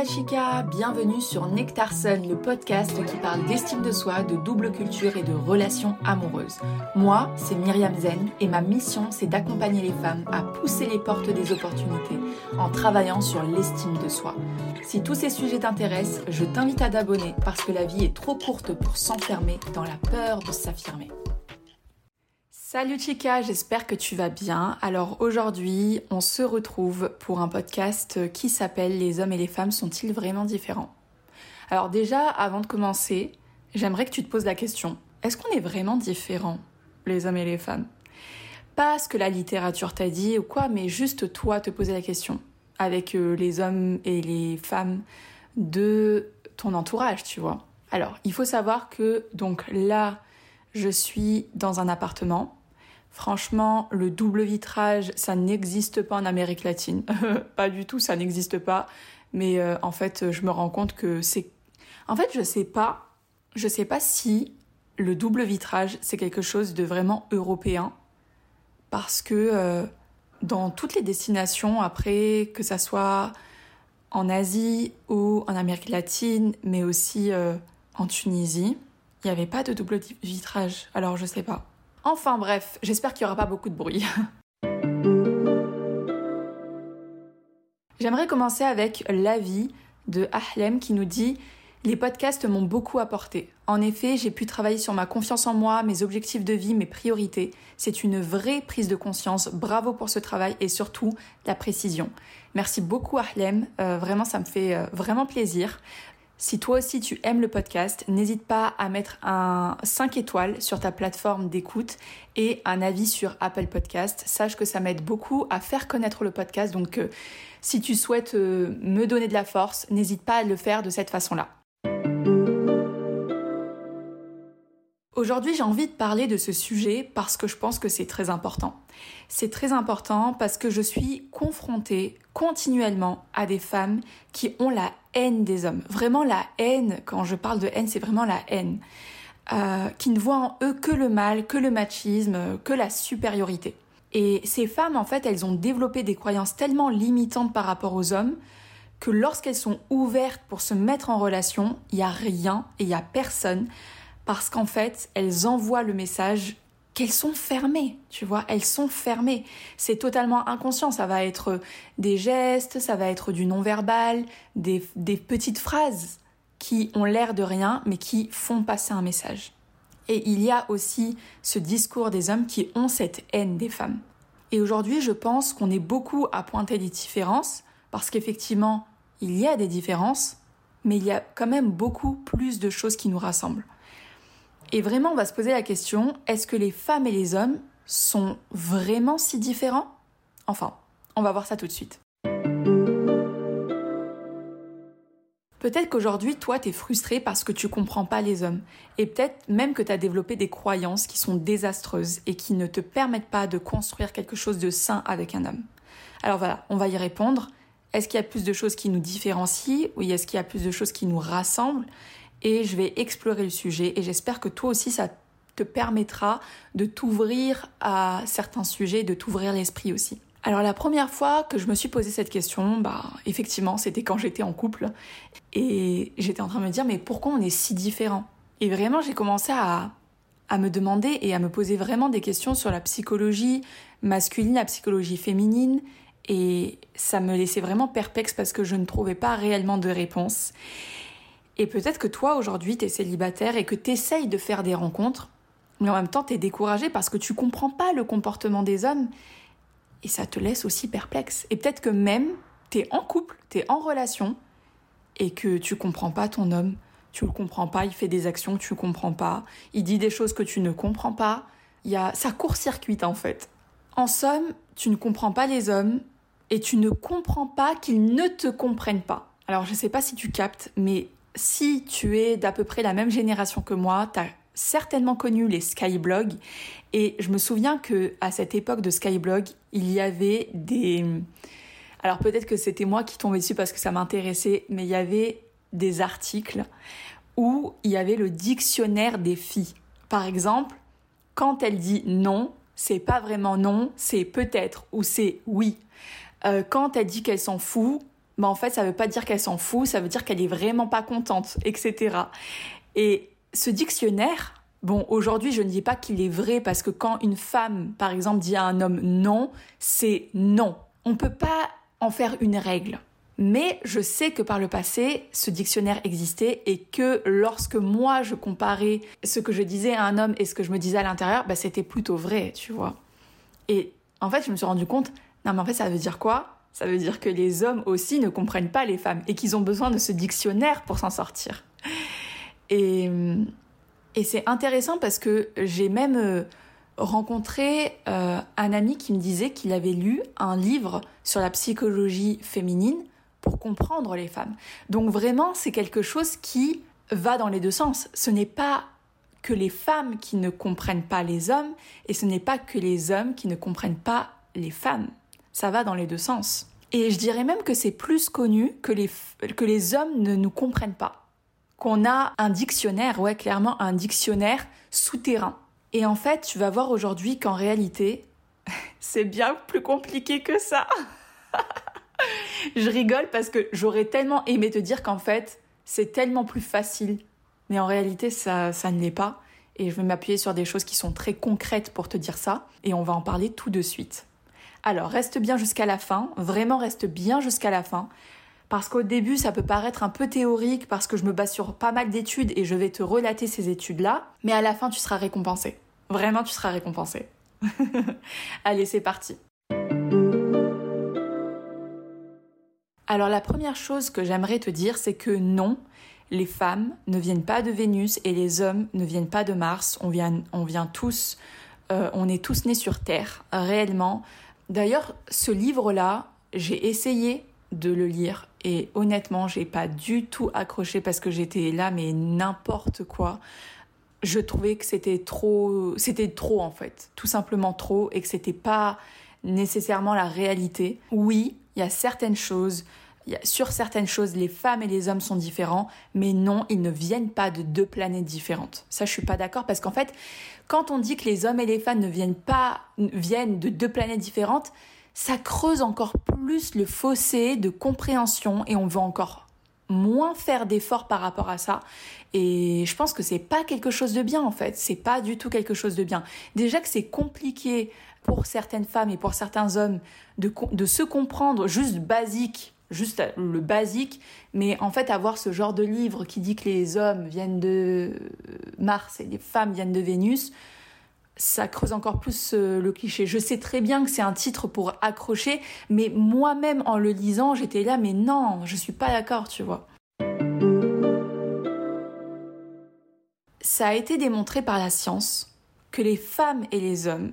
la chica, bienvenue sur Nectarson, le podcast qui parle d'estime de soi, de double culture et de relations amoureuses. Moi, c'est Myriam Zen et ma mission, c'est d'accompagner les femmes à pousser les portes des opportunités en travaillant sur l'estime de soi. Si tous ces sujets t'intéressent, je t'invite à t'abonner parce que la vie est trop courte pour s'enfermer dans la peur de s'affirmer. Salut Chica, j'espère que tu vas bien. Alors aujourd'hui, on se retrouve pour un podcast qui s'appelle Les hommes et les femmes sont-ils vraiment différents? Alors déjà, avant de commencer, j'aimerais que tu te poses la question, est-ce qu'on est vraiment différents, les hommes et les femmes? Pas ce que la littérature t'a dit ou quoi, mais juste toi te poser la question avec euh, les hommes et les femmes de ton entourage, tu vois. Alors, il faut savoir que donc là, je suis dans un appartement Franchement, le double vitrage, ça n'existe pas en Amérique latine. pas du tout, ça n'existe pas. Mais euh, en fait, je me rends compte que c'est. En fait, je sais pas. Je sais pas si le double vitrage, c'est quelque chose de vraiment européen. Parce que euh, dans toutes les destinations, après, que ça soit en Asie ou en Amérique latine, mais aussi euh, en Tunisie, il n'y avait pas de double vitrage. Alors, je sais pas. Enfin bref, j'espère qu'il n'y aura pas beaucoup de bruit. J'aimerais commencer avec l'avis de Ahlem qui nous dit les podcasts m'ont beaucoup apporté. En effet, j'ai pu travailler sur ma confiance en moi, mes objectifs de vie, mes priorités. C'est une vraie prise de conscience. Bravo pour ce travail et surtout la précision. Merci beaucoup Ahlem. Euh, vraiment, ça me fait euh, vraiment plaisir. Si toi aussi tu aimes le podcast, n'hésite pas à mettre un 5 étoiles sur ta plateforme d'écoute et un avis sur Apple Podcast. Sache que ça m'aide beaucoup à faire connaître le podcast. Donc euh, si tu souhaites euh, me donner de la force, n'hésite pas à le faire de cette façon-là. Aujourd'hui, j'ai envie de parler de ce sujet parce que je pense que c'est très important. C'est très important parce que je suis confrontée continuellement à des femmes qui ont la haine des hommes. Vraiment la haine, quand je parle de haine, c'est vraiment la haine. Euh, qui ne voient en eux que le mal, que le machisme, que la supériorité. Et ces femmes, en fait, elles ont développé des croyances tellement limitantes par rapport aux hommes que lorsqu'elles sont ouvertes pour se mettre en relation, il n'y a rien et il n'y a personne parce qu'en fait, elles envoient le message qu'elles sont fermées, tu vois, elles sont fermées. C'est totalement inconscient, ça va être des gestes, ça va être du non-verbal, des, des petites phrases qui ont l'air de rien, mais qui font passer un message. Et il y a aussi ce discours des hommes qui ont cette haine des femmes. Et aujourd'hui, je pense qu'on est beaucoup à pointer des différences, parce qu'effectivement, il y a des différences, mais il y a quand même beaucoup plus de choses qui nous rassemblent. Et vraiment, on va se poser la question, est-ce que les femmes et les hommes sont vraiment si différents? Enfin, on va voir ça tout de suite. Peut-être qu'aujourd'hui, toi, t'es frustré parce que tu comprends pas les hommes. Et peut-être même que tu as développé des croyances qui sont désastreuses et qui ne te permettent pas de construire quelque chose de sain avec un homme. Alors voilà, on va y répondre. Est-ce qu'il y a plus de choses qui nous différencient ou est-ce qu'il y a plus de choses qui nous rassemblent? Et je vais explorer le sujet et j'espère que toi aussi ça te permettra de t'ouvrir à certains sujets, de t'ouvrir l'esprit aussi. Alors la première fois que je me suis posé cette question, bah effectivement, c'était quand j'étais en couple et j'étais en train de me dire mais pourquoi on est si différents? Et vraiment, j'ai commencé à à me demander et à me poser vraiment des questions sur la psychologie masculine, la psychologie féminine et ça me laissait vraiment perplexe parce que je ne trouvais pas réellement de réponse. Et peut-être que toi, aujourd'hui, tu es célibataire et que tu essayes de faire des rencontres, mais en même temps, tu es découragé parce que tu comprends pas le comportement des hommes et ça te laisse aussi perplexe. Et peut-être que même, tu es en couple, tu es en relation et que tu comprends pas ton homme, tu le comprends pas, il fait des actions que tu comprends pas, il dit des choses que tu ne comprends pas. Il y a ça court-circuite en fait. En somme, tu ne comprends pas les hommes et tu ne comprends pas qu'ils ne te comprennent pas. Alors je sais pas si tu captes, mais si tu es d'à peu près la même génération que moi, tu as certainement connu les skyblogs et je me souviens que à cette époque de skyblog, il y avait des alors peut-être que c'était moi qui tombais dessus parce que ça m'intéressait, mais il y avait des articles où il y avait le dictionnaire des filles. Par exemple, quand elle dit non, c'est pas vraiment non, c'est peut-être ou c'est oui. Euh, quand elle dit qu'elle s'en fout, bah en fait ça veut pas dire qu'elle s'en fout, ça veut dire qu'elle est vraiment pas contente, etc. Et ce dictionnaire, bon aujourd'hui je ne dis pas qu'il est vrai parce que quand une femme par exemple dit à un homme non, c'est non. On peut pas en faire une règle. Mais je sais que par le passé, ce dictionnaire existait et que lorsque moi je comparais ce que je disais à un homme et ce que je me disais à l'intérieur, bah, c'était plutôt vrai, tu vois. Et en fait, je me suis rendu compte, non mais en fait, ça veut dire quoi? Ça veut dire que les hommes aussi ne comprennent pas les femmes et qu'ils ont besoin de ce dictionnaire pour s'en sortir. Et, c'est intéressant parce que j'ai même euh, rencontré euh, un ami qui me disait qu'il avait lu un livre sur la psychologie féminine pour comprendre les femmes. Donc vraiment, c'est quelque chose qui va dans les deux sens. Ce n'est pas que les femmes qui ne comprennent pas les hommes et ce n'est pas que les hommes qui ne comprennent pas les femmes. Ça va dans les deux sens. Et je dirais même que c'est plus connu que les, que les hommes ne nous comprennent pas. Qu'on a un dictionnaire, ouais, clairement un dictionnaire souterrain. Et en fait, tu vas voir aujourd'hui qu'en réalité, c'est bien plus compliqué que ça. je rigole parce que j'aurais tellement aimé te dire qu'en fait, c'est tellement plus facile. Mais en réalité, ça, ça ne l'est pas. Et je vais m'appuyer sur des choses qui sont très concrètes pour te dire ça. Et on va en parler tout de suite. Alors, reste bien jusqu'à la fin. Vraiment, reste bien jusqu'à la fin. Parce qu'au début, ça peut paraître un peu théorique parce que je me base sur pas mal d'études et je vais te relater ces études-là. Mais à la fin, tu seras récompensé. Vraiment, tu seras récompensé. Allez, c'est parti. Alors la première chose que j'aimerais te dire, c'est que non, les femmes ne viennent pas de Vénus et les hommes ne viennent pas de Mars. On vient, tous, euh, on est tous nés sur Terre, réellement. D'ailleurs, ce livre-là, j'ai essayé de le lire et honnêtement, j'ai pas du tout accroché parce que j'étais là, mais n'importe quoi. Je trouvais que c'était trop, c'était trop en fait, tout simplement trop et que c'était pas nécessairement la réalité. Oui, il y a certaines choses, sur certaines choses, les femmes et les hommes sont différents, mais non, ils ne viennent pas de deux planètes différentes. Ça, je suis pas d'accord parce qu'en fait, quand on dit que les hommes et les femmes ne viennent pas, viennent de deux planètes différentes, ça creuse encore plus le fossé de compréhension et on veut encore moins faire d'efforts par rapport à ça. Et je pense que c'est pas quelque chose de bien en fait. C'est pas du tout quelque chose de bien. Déjà que c'est compliqué pour certaines femmes et pour certains hommes de, de se comprendre juste basique juste le basique, mais en fait avoir ce genre de livre qui dit que les hommes viennent de Mars et les femmes viennent de Vénus, ça creuse encore plus euh, le cliché. Je sais très bien que c'est un titre pour accrocher, mais moi-même en le lisant, j'étais là, mais non, je suis pas d'accord, tu vois. Ça a été démontré par la science que les femmes et les hommes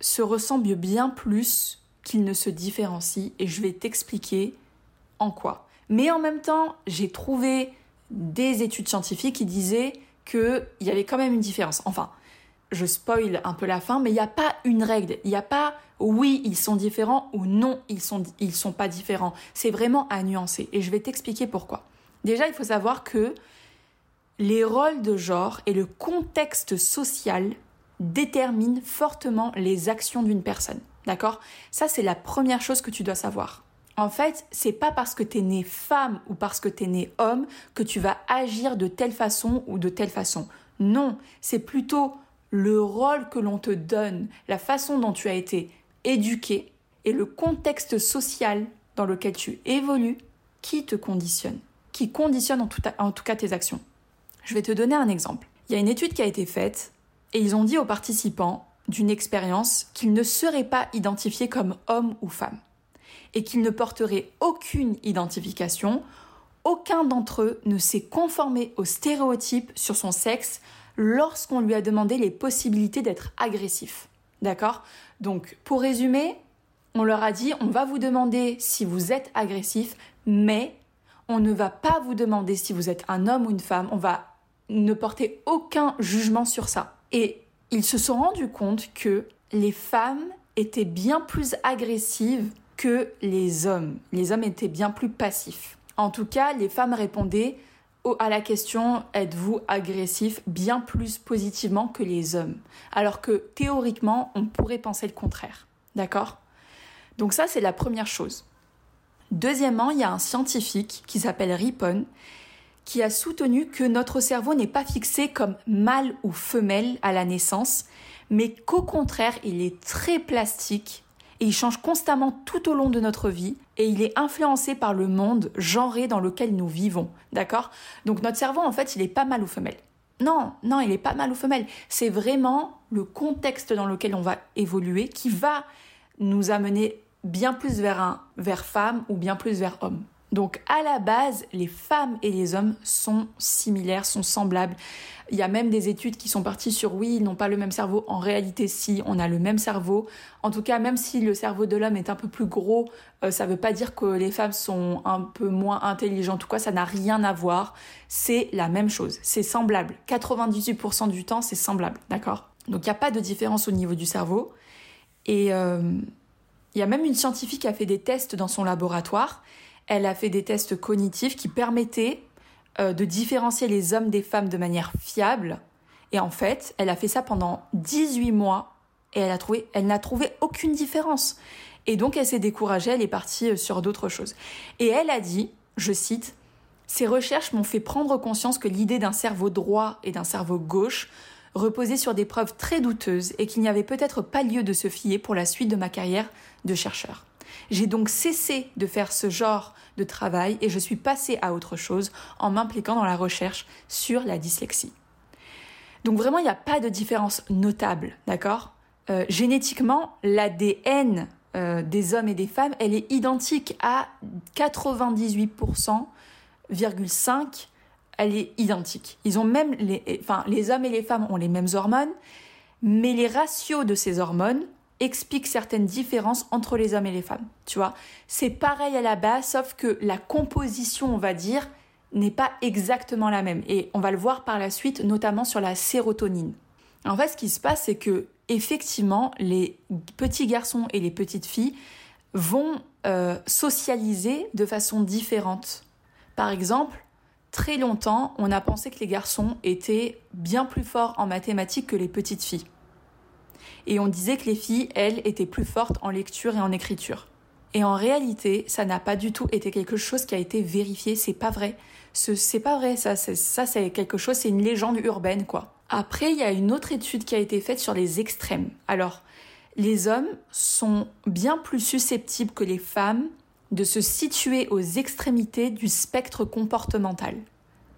se ressemblent bien plus qu'ils ne se différencient, et je vais t'expliquer en quoi. Mais en même temps, j'ai trouvé des études scientifiques qui disaient qu'il y avait quand même une différence. Enfin, je spoil un peu la fin, mais il n'y a pas une règle. Il n'y a pas oui, ils sont différents ou non, ils sont, ils sont pas différents. C'est vraiment à nuancer. Et je vais t'expliquer pourquoi. Déjà, il faut savoir que les rôles de genre et le contexte social déterminent fortement les actions d'une personne. D'accord? Ça, c'est la première chose que tu dois savoir. En fait, c'est pas parce que tu es né femme ou parce que tu es né homme que tu vas agir de telle façon ou de telle façon. Non, c'est plutôt le rôle que l'on te donne, la façon dont tu as été éduqué et le contexte social dans lequel tu évolues qui te conditionne, qui conditionne en tout, cas tes actions. Je vais te donner un exemple. Il y a une étude qui a été faite et ils ont dit aux participants d'une expérience qu'ils ne seraient pas identifiés comme hommes ou femmes et qu'ils ne porteraient aucune identification, aucun d'entre eux ne s'est conformé aux stéréotypes sur son sexe lorsqu'on lui a demandé les possibilités d'être agressif. D'accord? Donc, pour résumer, on leur a dit on va vous demander si vous êtes agressif, mais on ne va pas vous demander si vous êtes un homme ou une femme, on va ne porter aucun jugement sur ça. Et ils se sont rendus compte que les femmes étaient bien plus agressives que les hommes. Les hommes étaient bien plus passifs. En tout cas, les femmes répondaient à la question êtes-vous agressif bien plus positivement que les hommes? Alors que théoriquement, on pourrait penser le contraire. D'accord? Donc ça, c'est la première chose. Deuxièmement, il y a un scientifique qui s'appelle Ripon qui a soutenu que notre cerveau n'est pas fixé comme mâle ou femelle à la naissance, mais qu'au contraire, il est très plastique et il change constamment tout au long de notre vie et il est influencé par le monde genré dans lequel nous vivons. D'accord? Donc notre cerveau, en fait, il est pas mâle ou femelle. Non, non, il est pas mâle ou femelle. C'est vraiment le contexte dans lequel on va évoluer qui va nous amener bien plus vers un vers femme ou bien plus vers homme. Donc à la base, les femmes et les hommes sont similaires, sont semblables. Il y a même des études qui sont parties sur oui, ils n'ont pas le même cerveau. En réalité, si, on a le même cerveau. En tout cas, même si le cerveau de l'homme est un peu plus gros, euh, ça ne veut pas dire que les femmes sont un peu moins intelligentes. En tout cas, ça n'a rien à voir. C'est la même chose. C'est semblable. 98% du temps, c'est semblable. D'accord? Donc il n'y a pas de différence au niveau du cerveau. Et euh, il y a même une scientifique qui a fait des tests dans son laboratoire elle a fait des tests cognitifs qui permettaient euh, de différencier les hommes des femmes de manière fiable. Et en fait, elle a fait ça pendant 18 mois et elle a trouvé, elle n'a trouvé aucune différence. Et donc elle s'est découragée, elle est partie euh, sur d'autres choses. Et elle a dit, je cite, ces recherches m'ont fait prendre conscience que l'idée d'un cerveau droit et d'un cerveau gauche reposait sur des preuves très douteuses et qu'il n'y avait peut-être pas lieu de se fier pour la suite de ma carrière de chercheur. J'ai donc cessé de faire ce genre de travail et je suis passée à autre chose en m'impliquant dans la recherche sur la dyslexie. Donc vraiment, il n'y a pas de différence notable, d'accord? Euh, Génétiquement, l'ADN euh, des hommes et des femmes, elle est identique à 98,5, elle est identique. Ils ont même les, enfin, les hommes et les femmes ont les mêmes hormones, mais les ratios de ces hormones explique certaines différences entre les hommes et les femmes. Tu vois, c'est pareil à la base, sauf que la composition, on va dire, n'est pas exactement la même. Et on va le voir par la suite, notamment sur la sérotonine. En fait, ce qui se passe, c'est que effectivement, les petits garçons et les petites filles vont euh, socialiser de façon différente. Par exemple, très longtemps, on a pensé que les garçons étaient bien plus forts en mathématiques que les petites filles et on disait que les filles, elles, étaient plus fortes en lecture et en écriture. Et en réalité, ça n'a pas du tout été quelque chose qui a été vérifié, c'est pas vrai. C'est pas vrai, ça, ça c'est quelque chose, c'est une légende urbaine, quoi. Après, il y a une autre étude qui a été faite sur les extrêmes. Alors, les hommes sont bien plus susceptibles que les femmes de se situer aux extrémités du spectre comportemental.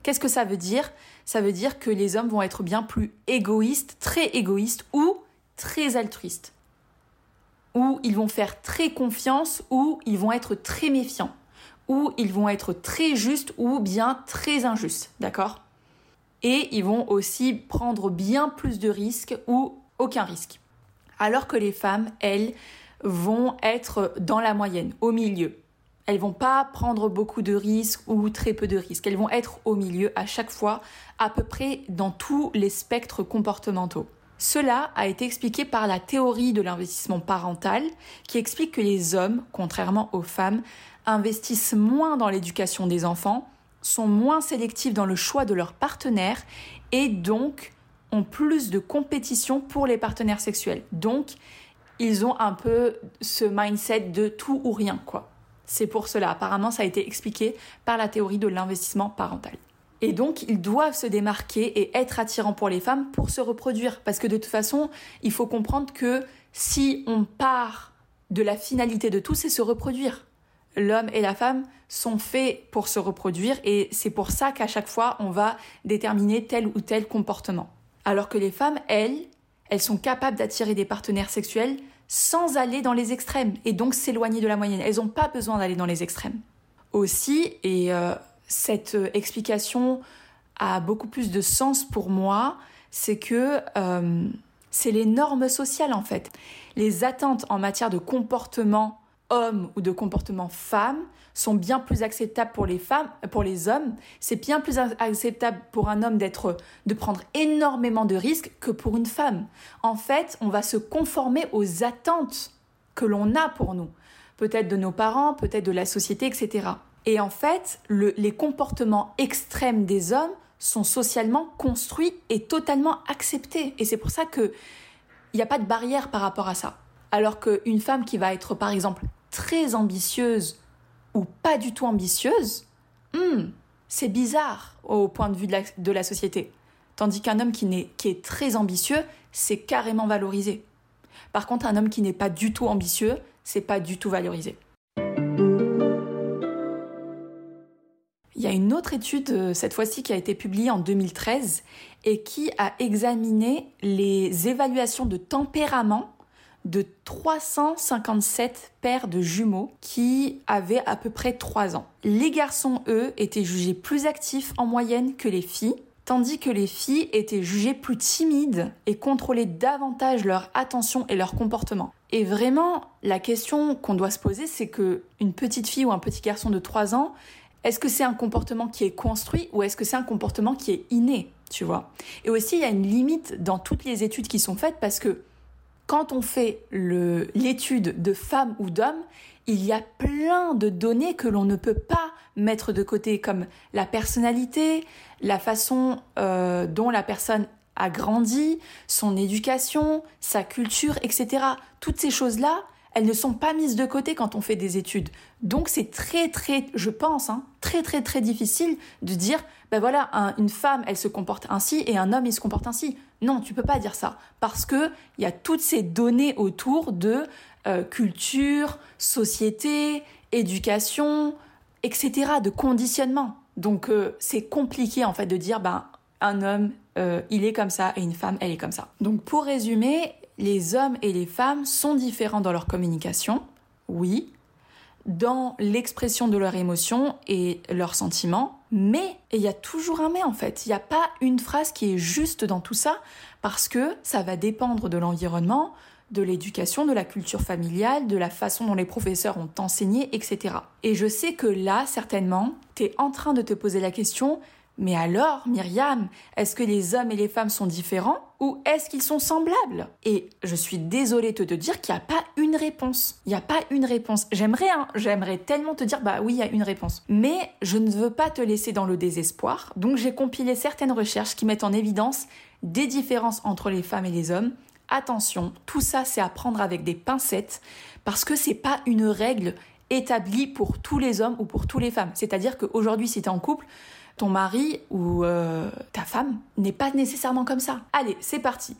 Qu'est-ce que ça veut dire? Ça veut dire que les hommes vont être bien plus égoïstes, très égoïstes, ou très altruistes, ou ils vont faire très confiance, ou ils vont être très méfiants, ou ils vont être très justes ou bien très injustes, d'accord? Et ils vont aussi prendre bien plus de risques ou aucun risque. Alors que les femmes, elles, vont être dans la moyenne, au milieu. Elles vont pas prendre beaucoup de risques ou très peu de risques. Elles vont être au milieu à chaque fois, à peu près dans tous les spectres comportementaux. Cela a été expliqué par la théorie de l'investissement parental qui explique que les hommes, contrairement aux femmes, investissent moins dans l'éducation des enfants, sont moins sélectifs dans le choix de leurs partenaires et donc ont plus de compétition pour les partenaires sexuels. Donc, ils ont un peu ce mindset de tout ou rien, quoi. C'est pour cela. Apparemment, ça a été expliqué par la théorie de l'investissement parental. Et donc, ils doivent se démarquer et être attirants pour les femmes pour se reproduire. Parce que de toute façon, il faut comprendre que si on part de la finalité de tout, c'est se reproduire. L'homme et la femme sont faits pour se reproduire et c'est pour ça qu'à chaque fois, on va déterminer tel ou tel comportement. Alors que les femmes, elles, elles sont capables d'attirer des partenaires sexuels sans aller dans les extrêmes et donc s'éloigner de la moyenne. Elles n'ont pas besoin d'aller dans les extrêmes. Aussi, et euh, cette euh, explication a beaucoup plus de sens pour moi, c'est que euh, c'est les normes sociales en fait. Les attentes en matière de comportement homme ou de comportement femme sont bien plus acceptables pour les femmes, pour les hommes. C'est bien plus acceptable pour un homme d'être, de prendre énormément de risques que pour une femme. En fait, on va se conformer aux attentes que l'on a pour nous. Peut-être de nos parents, peut-être de la société, etc. Et en fait, les comportements extrêmes des hommes sont socialement construits et totalement acceptés. Et c'est pour ça qu'il n'y a pas de barrière par rapport à ça. Alors qu'une femme qui va être, par exemple, très ambitieuse ou pas du tout ambitieuse, hmm, c'est bizarre au point de vue de la, société. Tandis qu'un homme qui, qui est très ambitieux, c'est carrément valorisé. Par contre, un homme qui n'est pas du tout ambitieux, c'est pas du tout valorisé. Étude, euh, cette fois-ci, qui a été publiée en 2013 et qui a examiné les évaluations de tempérament de 357 paires de jumeaux qui avaient à peu près 3 ans. Les garçons, eux, étaient jugés plus actifs en moyenne que les filles, tandis que les filles étaient jugées plus timides et contrôlaient davantage leur attention et leur comportement. Et vraiment, la question qu'on doit se poser, c'est que une petite fille ou un petit garçon de 3 ans, est-ce que c'est un comportement qui est construit ou est-ce que c'est un comportement qui est inné, tu vois? Et aussi, il y a une limite dans toutes les études qui sont faites parce que quand on fait l'étude de femmes ou d'hommes, il y a plein de données que l'on ne peut pas mettre de côté, comme la personnalité, la façon euh, dont la personne a grandi, son éducation, sa culture, etc. Toutes ces choses-là, elles ne sont pas mises de côté quand on fait des études. Donc c'est très très, je pense, hein, très très très difficile de dire, ben voilà, une femme, elle se comporte ainsi et un homme, il se comporte ainsi. Non, tu peux pas dire ça parce que il y a toutes ces données autour de euh, culture, société, éducation, etc., de conditionnement. Donc euh, c'est compliqué en fait de dire, ben un homme, euh, il est comme ça et une femme, elle est comme ça. Donc pour résumer, les hommes et les femmes sont différents dans leur communication, oui, dans l'expression de leurs émotions et leurs sentiments, mais, il y a toujours un mais en fait, il n'y a pas une phrase qui est juste dans tout ça, parce que ça va dépendre de l'environnement, de l'éducation, de la culture familiale, de la façon dont les professeurs ont enseigné, etc. Et je sais que là, certainement, tu es en train de te poser la question, mais alors, Myriam, est-ce que les hommes et les femmes sont différents ou est-ce qu'ils sont semblables? Et je suis désolée de te dire qu'il n'y a pas une réponse. Il n'y a pas une réponse. J'aimerais, hein, j'aimerais tellement te dire, bah oui, il y a une réponse. Mais je ne veux pas te laisser dans le désespoir. Donc j'ai compilé certaines recherches qui mettent en évidence des différences entre les femmes et les hommes. Attention, tout ça c'est à prendre avec des pincettes parce que c'est pas une règle établie pour tous les hommes ou pour toutes les femmes. C'est-à-dire qu'aujourd'hui, si tu es en couple, ton mari ou euh, ta femme n'est pas nécessairement comme ça. Allez, c'est parti.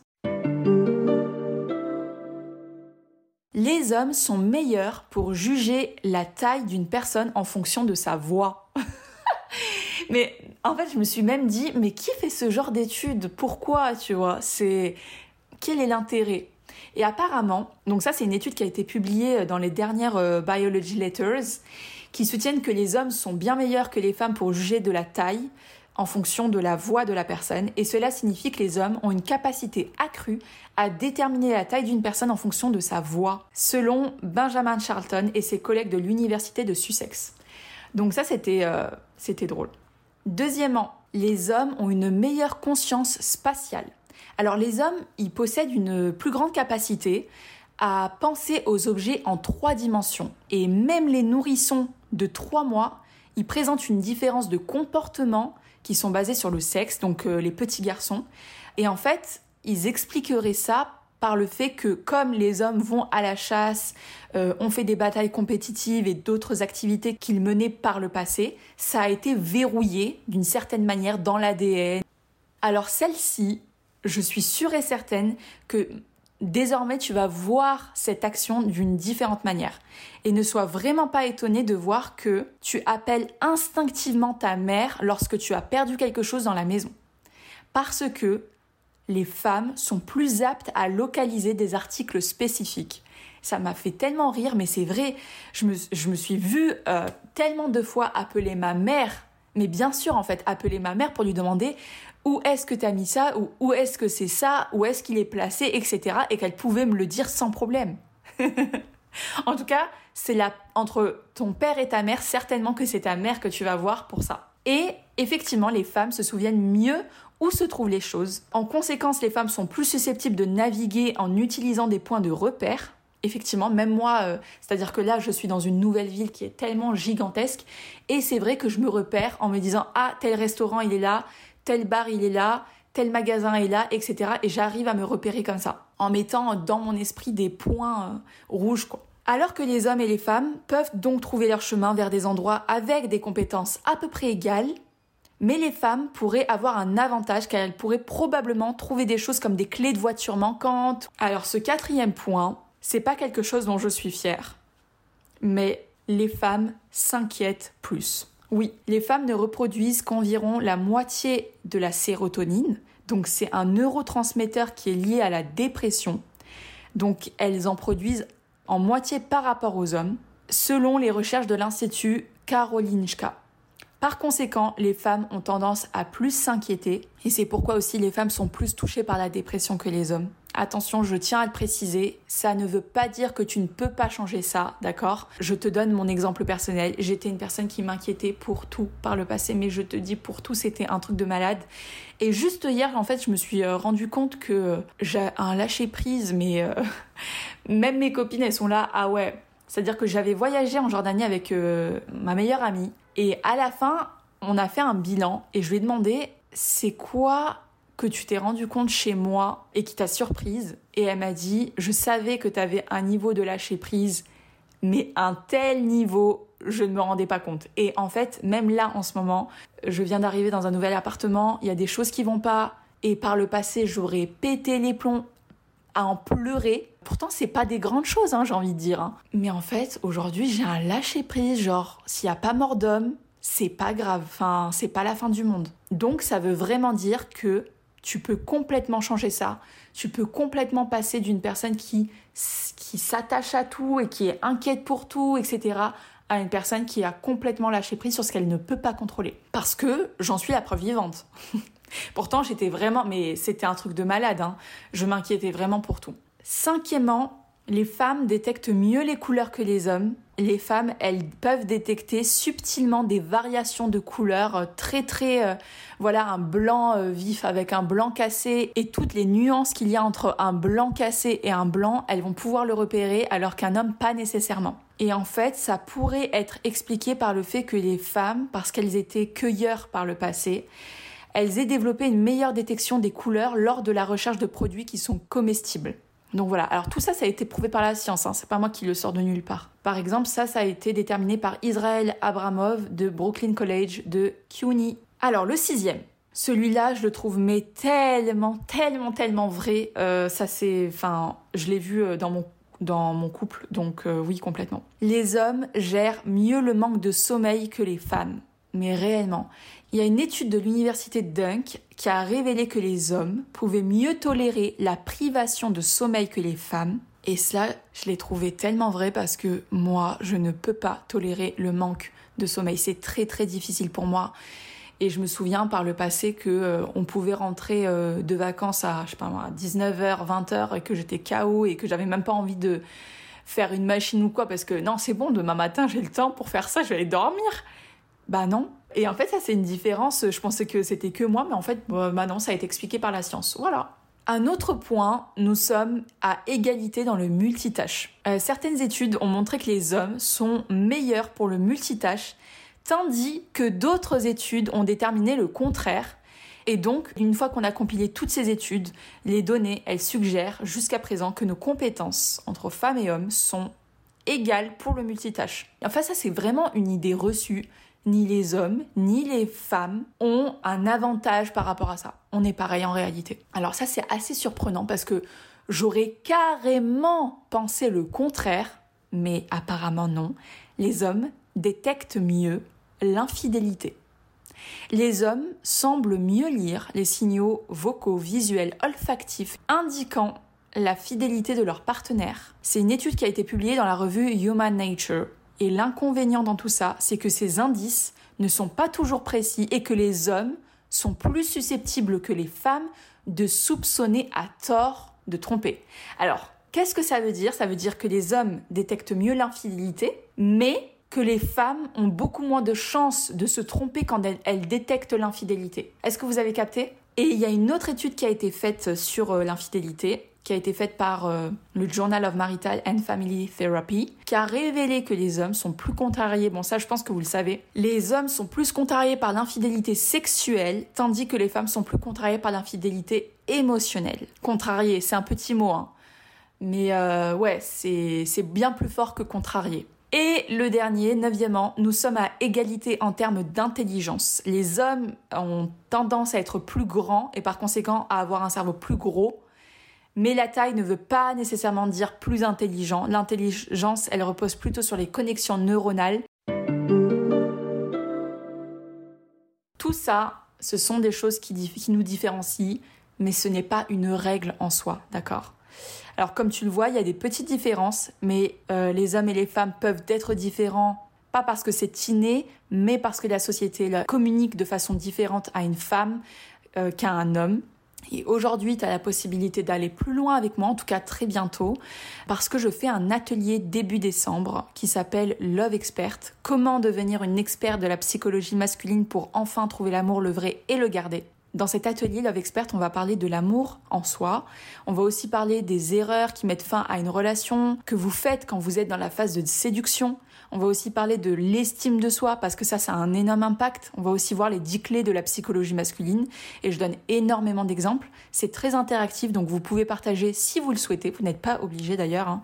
Les hommes sont meilleurs pour juger la taille d'une personne en fonction de sa voix. mais en fait, je me suis même dit, mais qui fait ce genre d'études? Pourquoi, tu vois? C'est quel est l'intérêt? Et apparemment, donc ça c'est une étude qui a été publiée dans les dernières euh, Biology Letters qui soutiennent que les hommes sont bien meilleurs que les femmes pour juger de la taille en fonction de la voix de la personne, et cela signifie que les hommes ont une capacité accrue à déterminer la taille d'une personne en fonction de sa voix, selon Benjamin Charlton et ses collègues de l'université de Sussex. Donc ça, c'était euh, c'était drôle. Deuxièmement, les hommes ont une meilleure conscience spatiale. Alors les hommes, ils possèdent une plus grande capacité à penser aux objets en trois dimensions. Et même les nourrissons de trois mois, ils présentent une différence de comportement qui sont basés sur le sexe, donc euh, les petits garçons. Et en fait, ils expliqueraient ça par le fait que comme les hommes vont à la chasse, euh, ont fait des batailles compétitives et d'autres activités qu'ils menaient par le passé, ça a été verrouillé d'une certaine manière dans l'ADN. Alors celle-ci, je suis sûre et certaine que désormais tu vas voir cette action d'une différente manière. Et ne sois vraiment pas étonné de voir que tu appelles instinctivement ta mère lorsque tu as perdu quelque chose dans la maison. Parce que les femmes sont plus aptes à localiser des articles spécifiques. Ça m'a fait tellement rire, mais c'est vrai, je me, suis vue euh, tellement de fois appeler ma mère, mais bien sûr en fait, appeler ma mère pour lui demander où est-ce que tu as mis ça, ou où est-ce que c'est ça, où est-ce qu'il est placé, etc. Et qu'elle pouvait me le dire sans problème. en tout cas, c'est là, entre ton père et ta mère, certainement que c'est ta mère que tu vas voir pour ça. Et effectivement, les femmes se souviennent mieux où se trouvent les choses. En conséquence, les femmes sont plus susceptibles de naviguer en utilisant des points de repère. Effectivement, même moi, euh, c'est-à-dire que là, je suis dans une nouvelle ville qui est tellement gigantesque, et c'est vrai que je me repère en me disant, ah, tel restaurant, il est là, tel bar il est là, tel magasin est là, etc. Et j'arrive à me repérer comme ça, en mettant dans mon esprit des points euh, rouges, quoi. Alors que les hommes et les femmes peuvent donc trouver leur chemin vers des endroits avec des compétences à peu près égales, mais les femmes pourraient avoir un avantage car elles pourraient probablement trouver des choses comme des clés de voiture manquantes. Alors ce quatrième point, c'est pas quelque chose dont je suis fière. Mais les femmes s'inquiètent plus. Oui, les femmes ne reproduisent qu'environ la moitié de la sérotonine, donc c'est un neurotransmetteur qui est lié à la dépression. Donc elles en produisent en moitié par rapport aux hommes, selon les recherches de l'Institut Karolinska. Par conséquent, les femmes ont tendance à plus s'inquiéter et c'est pourquoi aussi les femmes sont plus touchées par la dépression que les hommes. Attention, je tiens à le préciser, ça ne veut pas dire que tu ne peux pas changer ça, d'accord? Je te donne mon exemple personnel. J'étais une personne qui m'inquiétait pour tout par le passé, mais je te dis pour tout, c'était un truc de malade. Et juste hier, en fait, je me suis euh, rendu compte que j'ai un lâcher prise, mais euh, même mes copines, elles sont là, ah ouais. C'est-à-dire que j'avais voyagé en Jordanie avec euh, ma meilleure amie et à la fin, on a fait un bilan et je lui ai demandé c'est quoi que tu t'es rendu compte chez moi et qui t'a surprise Et elle m'a dit je savais que tu avais un niveau de lâcher prise, mais un tel niveau, je ne me rendais pas compte. Et en fait, même là en ce moment, je viens d'arriver dans un nouvel appartement, il y a des choses qui vont pas et par le passé, j'aurais pété les plombs à en pleurer. Pourtant, c'est pas des grandes choses, hein, j'ai envie de dire. Hein. Mais en fait, aujourd'hui, j'ai un lâcher prise, genre, s'il n'y a pas mort d'homme, c'est pas grave. Enfin, c'est pas la fin du monde. Donc, ça veut vraiment dire que tu peux complètement changer ça. Tu peux complètement passer d'une personne qui, qui s'attache à tout et qui est inquiète pour tout, etc., à une personne qui a complètement lâché prise sur ce qu'elle ne peut pas contrôler. Parce que j'en suis la preuve vivante. Pourtant, j'étais vraiment, mais c'était un truc de malade. Hein. Je m'inquiétais vraiment pour tout. Cinquièmement, les femmes détectent mieux les couleurs que les hommes. Les femmes, elles peuvent détecter subtilement des variations de couleurs euh, très très, euh, voilà, un blanc euh, vif avec un blanc cassé et toutes les nuances qu'il y a entre un blanc cassé et un blanc, elles vont pouvoir le repérer alors qu'un homme pas nécessairement. Et en fait, ça pourrait être expliqué par le fait que les femmes, parce qu'elles étaient cueilleurs par le passé, elles aient développé une meilleure détection des couleurs lors de la recherche de produits qui sont comestibles. Donc voilà, alors tout ça, ça a été prouvé par la science, hein. c'est pas moi qui le sors de nulle part. Par exemple, ça, ça a été déterminé par Israël Abramov de Brooklyn College de CUNY. Alors le sixième, celui-là, je le trouve mais tellement, tellement, tellement vrai. Euh, ça c'est, enfin, je l'ai vu euh, dans mon couple, donc euh, oui complètement. Les hommes gèrent mieux le manque de sommeil que les femmes, mais réellement. Il y a une étude de l'université de Dunk qui a révélé que les hommes pouvaient mieux tolérer la privation de sommeil que les femmes. Et cela, je l'ai trouvé tellement vrai parce que moi, je ne peux pas tolérer le manque de sommeil. C'est très très difficile pour moi. Et je me souviens par le passé que euh, on pouvait rentrer euh, de vacances à je sais pas moi, 19h, 20h et que j'étais KO et que j'avais même pas envie de faire une machine ou quoi parce que non, c'est bon, demain matin, j'ai le temps pour faire ça, je vais aller dormir. Bah non, et en fait, ça, c'est une différence. Je pensais que c'était que moi, mais en fait, bah non, ça a été expliqué par la science. Voilà. Un autre point, nous sommes à égalité dans le multitâche. Euh, certaines études ont montré que les hommes sont meilleurs pour le multitâche, tandis que d'autres études ont déterminé le contraire. Et donc, une fois qu'on a compilé toutes ces études, les données, elles suggèrent jusqu'à présent que nos compétences entre femmes et hommes sont égales pour le multitâche. Enfin, ça, c'est vraiment une idée reçue ni les hommes, ni les femmes ont un avantage par rapport à ça. On est pareil en réalité. Alors ça, c'est assez surprenant parce que j'aurais carrément pensé le contraire, mais apparemment non. Les hommes détectent mieux l'infidélité. Les hommes semblent mieux lire les signaux vocaux, visuels, olfactifs indiquant la fidélité de leur partenaire. C'est une étude qui a été publiée dans la revue Human Nature et l'inconvénient dans tout ça, c'est que ces indices ne sont pas toujours précis et que les hommes sont plus susceptibles que les femmes de soupçonner à tort de tromper. Alors, qu'est-ce que ça veut dire? Ça veut dire que les hommes détectent mieux l'infidélité, mais que les femmes ont beaucoup moins de chances de se tromper quand elles, détectent l'infidélité. Est-ce que vous avez capté? Et il y a une autre étude qui a été faite sur euh, l'infidélité qui a été faite par euh, le Journal of Marital and Family Therapy, qui a révélé que les hommes sont plus contrariés, bon ça je pense que vous le savez, les hommes sont plus contrariés par l'infidélité sexuelle, tandis que les femmes sont plus contrariées par l'infidélité émotionnelle. Contrarié, c'est un petit mot, hein. Mais euh, ouais, c'est bien plus fort que contrarié. Et le dernier, neuvièmement, nous sommes à égalité en termes d'intelligence. Les hommes ont tendance à être plus grands et par conséquent à avoir un cerveau plus gros. Mais la taille ne veut pas nécessairement dire plus intelligent. L'intelligence, elle repose plutôt sur les connexions neuronales. Tout ça, ce sont des choses qui, nous différencient, mais ce n'est pas une règle en soi, d'accord? Alors comme tu le vois, il y a des petites différences, mais euh, les hommes et les femmes peuvent être différents, pas parce que c'est inné, mais parce que la société communique de façon différente à une femme euh, qu'à un homme. Et aujourd'hui, tu as la possibilité d'aller plus loin avec moi, en tout cas très bientôt, parce que je fais un atelier début décembre qui s'appelle Love Expert, comment devenir une experte de la psychologie masculine pour enfin trouver l'amour, le vrai et le garder. Dans cet atelier Love Expert, on va parler de l'amour en soi. On va aussi parler des erreurs qui mettent fin à une relation que vous faites quand vous êtes dans la phase de séduction. On va aussi parler de l'estime de soi parce que ça, ça a un énorme impact. On va aussi voir les dix clés de la psychologie masculine et je donne énormément d'exemples. C'est très interactif donc vous pouvez partager si vous le souhaitez. Vous n'êtes pas obligé d'ailleurs. Hein.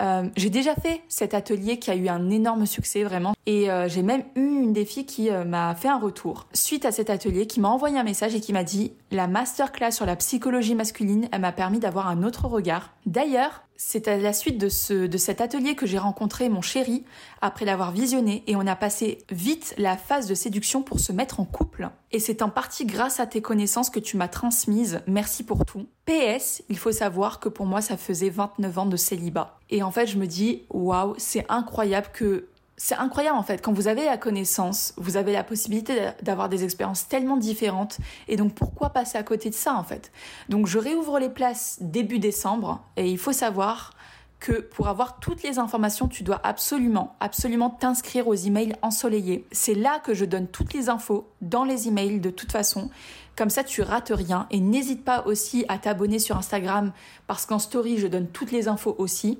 Euh, j'ai déjà fait cet atelier qui a eu un énorme succès vraiment et euh, j'ai même eu une des filles qui euh, m'a fait un retour suite à cet atelier qui m'a envoyé un message et qui m'a dit la masterclass sur la psychologie masculine elle m'a permis d'avoir un autre regard. D'ailleurs c'est à la suite de, ce, cet atelier que j'ai rencontré mon chéri après l'avoir visionné et on a passé vite la phase de séduction pour se mettre en couple. Et c'est en partie grâce à tes connaissances que tu m'as transmises. Merci pour tout. PS, il faut savoir que pour moi ça faisait 29 ans de célibat. Et en fait je me dis, waouh, c'est incroyable que c'est incroyable en fait, quand vous avez la connaissance, vous avez la possibilité d'avoir des expériences tellement différentes et donc pourquoi passer à côté de ça en fait? Donc je réouvre les places début décembre et il faut savoir que pour avoir toutes les informations, tu dois absolument, absolument t'inscrire aux emails ensoleillés. C'est là que je donne toutes les infos dans les emails de toute façon. Comme ça, tu rates rien. Et n'hésite pas aussi à t'abonner sur Instagram parce qu'en story, je donne toutes les infos aussi.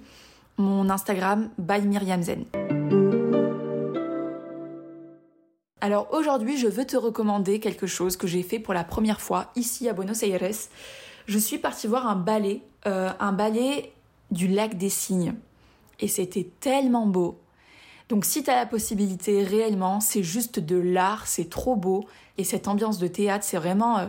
Mon Instagram, by Myriam Zen. Alors aujourd'hui, je veux te recommander quelque chose que j'ai fait pour la première fois ici à Buenos Aires. Je suis partie voir un ballet, euh, un ballet du lac des Cygnes. Et c'était tellement beau. Donc si tu as la possibilité réellement, c'est juste de l'art, c'est trop beau. Et cette ambiance de théâtre, c'est vraiment... Euh,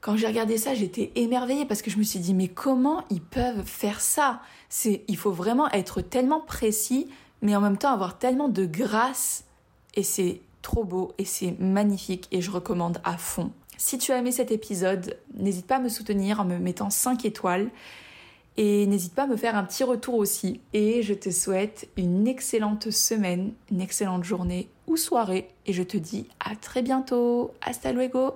quand j'ai regardé ça, j'étais émerveillée parce que je me suis dit, mais comment ils peuvent faire ça? C'est, Il faut vraiment être tellement précis, mais en même temps avoir tellement de grâce. Et c'est trop beau et c'est magnifique et je recommande à fond. Si tu as aimé cet épisode, n'hésite pas à me soutenir en me mettant 5 étoiles et n'hésite pas à me faire un petit retour aussi. Et je te souhaite une excellente semaine, une excellente journée ou soirée et je te dis à très bientôt. Hasta luego